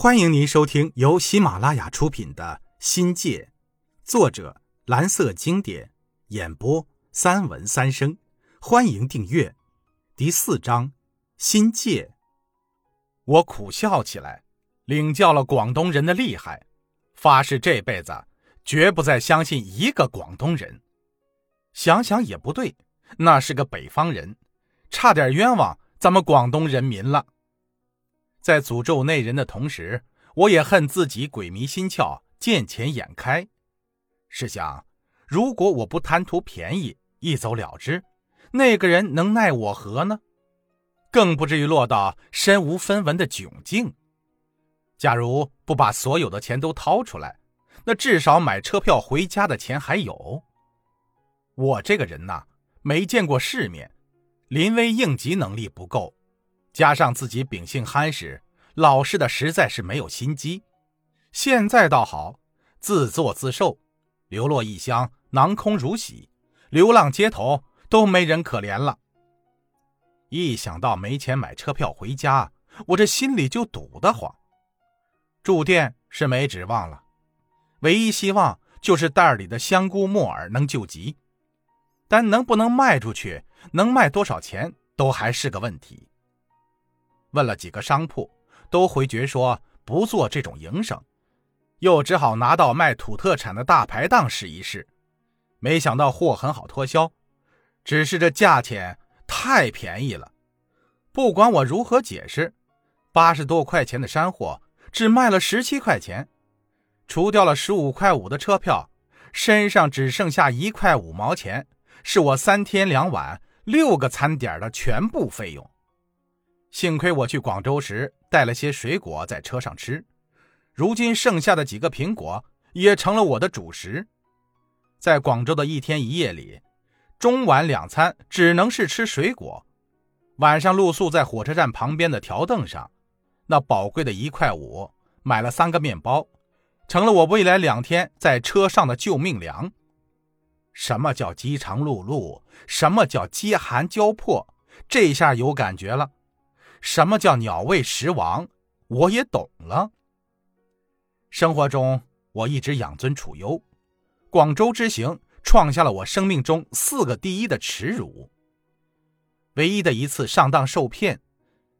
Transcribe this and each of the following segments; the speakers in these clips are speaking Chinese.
欢迎您收听由喜马拉雅出品的《新界》，作者蓝色经典，演播三文三生。欢迎订阅。第四章，新界。我苦笑起来，领教了广东人的厉害，发誓这辈子绝不再相信一个广东人。想想也不对，那是个北方人，差点冤枉咱们广东人民了。在诅咒那人的同时，我也恨自己鬼迷心窍、见钱眼开。试想，如果我不贪图便宜，一走了之，那个人能奈我何呢？更不至于落到身无分文的窘境。假如不把所有的钱都掏出来，那至少买车票回家的钱还有。我这个人呐，没见过世面，临危应急能力不够。加上自己秉性憨实，老实的实在是没有心机。现在倒好，自作自受，流落异乡，囊空如洗，流浪街头都没人可怜了。一想到没钱买车票回家，我这心里就堵得慌。住店是没指望了，唯一希望就是袋里的香菇木耳能救急，但能不能卖出去，能卖多少钱，都还是个问题。问了几个商铺，都回绝说不做这种营生，又只好拿到卖土特产的大排档试一试。没想到货很好脱销，只是这价钱太便宜了。不管我如何解释，八十多块钱的山货只卖了十七块钱，除掉了十五块五的车票，身上只剩下一块五毛钱，是我三天两晚六个餐点的全部费用。幸亏我去广州时带了些水果在车上吃，如今剩下的几个苹果也成了我的主食。在广州的一天一夜里，中晚两餐只能是吃水果，晚上露宿在火车站旁边的条凳上，那宝贵的一块五买了三个面包，成了我未来两天在车上的救命粮。什么叫饥肠辘辘？什么叫饥寒交迫？这下有感觉了。什么叫鸟为食亡？我也懂了。生活中，我一直养尊处优。广州之行创下了我生命中四个第一的耻辱：唯一的一次上当受骗，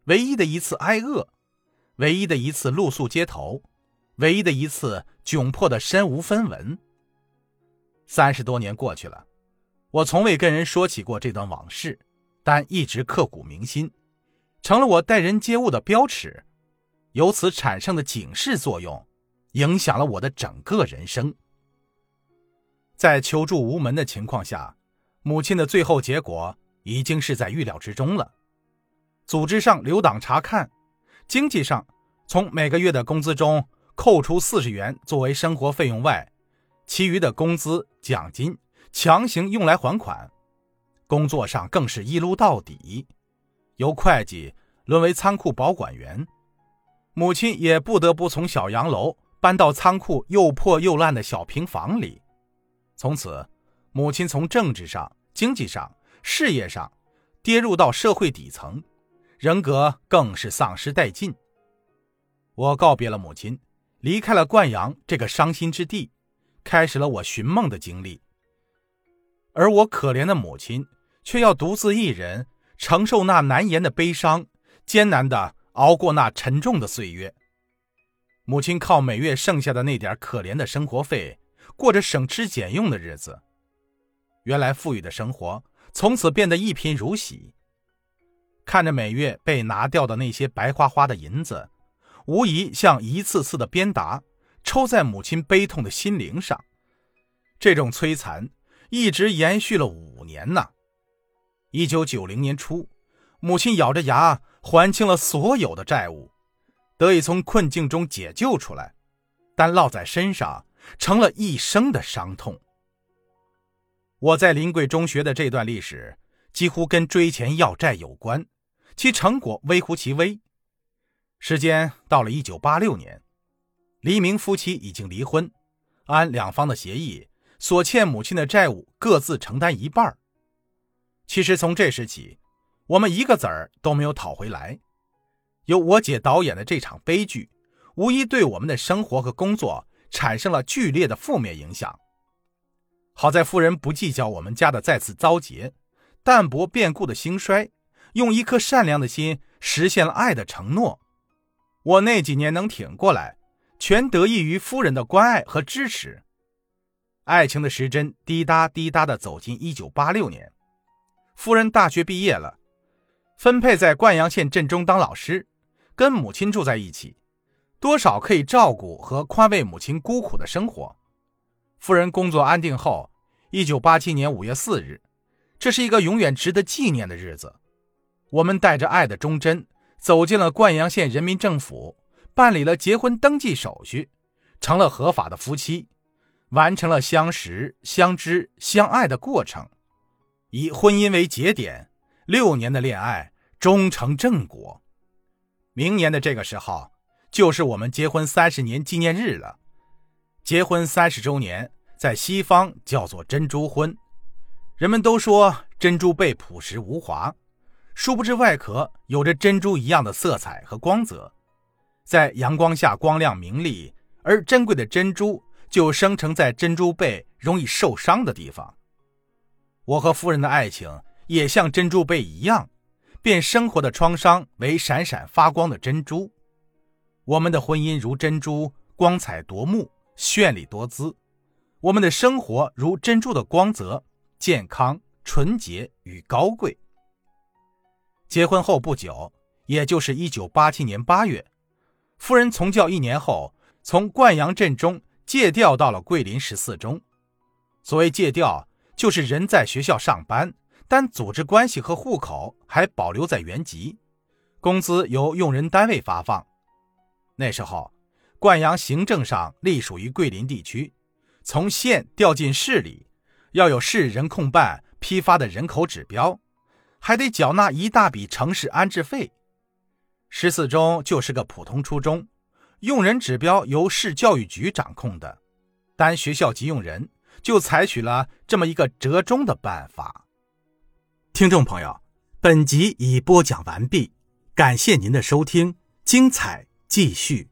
唯一的一次挨饿，唯一的一次露宿街头，唯一的一次窘迫的身无分文。三十多年过去了，我从未跟人说起过这段往事，但一直刻骨铭心。成了我待人接物的标尺，由此产生的警示作用，影响了我的整个人生。在求助无门的情况下，母亲的最后结果已经是在预料之中了。组织上留党察看，经济上从每个月的工资中扣除四十元作为生活费用外，其余的工资奖金强行用来还款。工作上更是一撸到底。由会计沦为仓库保管员，母亲也不得不从小洋楼搬到仓库又破又烂的小平房里。从此，母亲从政治上、经济上、事业上跌入到社会底层，人格更是丧失殆尽。我告别了母亲，离开了灌阳这个伤心之地，开始了我寻梦的经历。而我可怜的母亲，却要独自一人。承受那难言的悲伤，艰难的熬过那沉重的岁月。母亲靠每月剩下的那点可怜的生活费，过着省吃俭用的日子。原来富裕的生活，从此变得一贫如洗。看着每月被拿掉的那些白花花的银子，无疑像一次次的鞭打，抽在母亲悲痛的心灵上。这种摧残一直延续了五年呢。一九九零年初，母亲咬着牙还清了所有的债务，得以从困境中解救出来，但落在身上成了一生的伤痛。我在临桂中学的这段历史，几乎跟追钱要债有关，其成果微乎其微。时间到了一九八六年，黎明夫妻已经离婚，按两方的协议，所欠母亲的债务各自承担一半其实从这时起，我们一个子儿都没有讨回来。由我姐导演的这场悲剧，无疑对我们的生活和工作产生了剧烈的负面影响。好在夫人不计较我们家的再次遭劫，淡泊变故的兴衰，用一颗善良的心实现了爱的承诺。我那几年能挺过来，全得益于夫人的关爱和支持。爱情的时针滴答滴答地走进一九八六年，夫人大学毕业了，分配在灌阳县镇中当老师，跟母亲住在一起。多少可以照顾和宽慰母亲孤苦的生活。夫人工作安定后，一九八七年五月四日，这是一个永远值得纪念的日子。我们带着爱的忠贞走进了灌阳县人民政府，办理了结婚登记手续，成了合法的夫妻，完成了相识、相知、相爱的过程。以婚姻为节点，六年的恋爱终成正果。明年的这个时候。就是我们结婚三十年纪念日了。结婚三十周年，在西方叫做珍珠婚。人们都说珍珠贝朴实无华，殊不知外壳有着珍珠一样的色彩和光泽，在阳光下光亮明丽。而珍贵的珍珠就生成在珍珠贝容易受伤的地方。我和夫人的爱情也像珍珠贝一样，变生活的创伤为闪闪发光的珍珠。我们的婚姻如珍珠，光彩夺目，绚丽多姿；我们的生活如珍珠的光泽，健康、纯洁与高贵。结婚后不久，也就是一九八七年八月，夫人从教一年后，从灌阳镇中借调到了桂林十四中。所谓借调，就是人在学校上班，但组织关系和户口还保留在原籍，工资由用人单位发放。那时候，灌阳行政上隶属于桂林地区，从县调进市里，要有市人控办批发的人口指标，还得缴纳一大笔城市安置费。十四中就是个普通初中，用人指标由市教育局掌控的，单学校急用人，就采取了这么一个折中的办法。听众朋友，本集已播讲完毕，感谢您的收听，精彩。继续。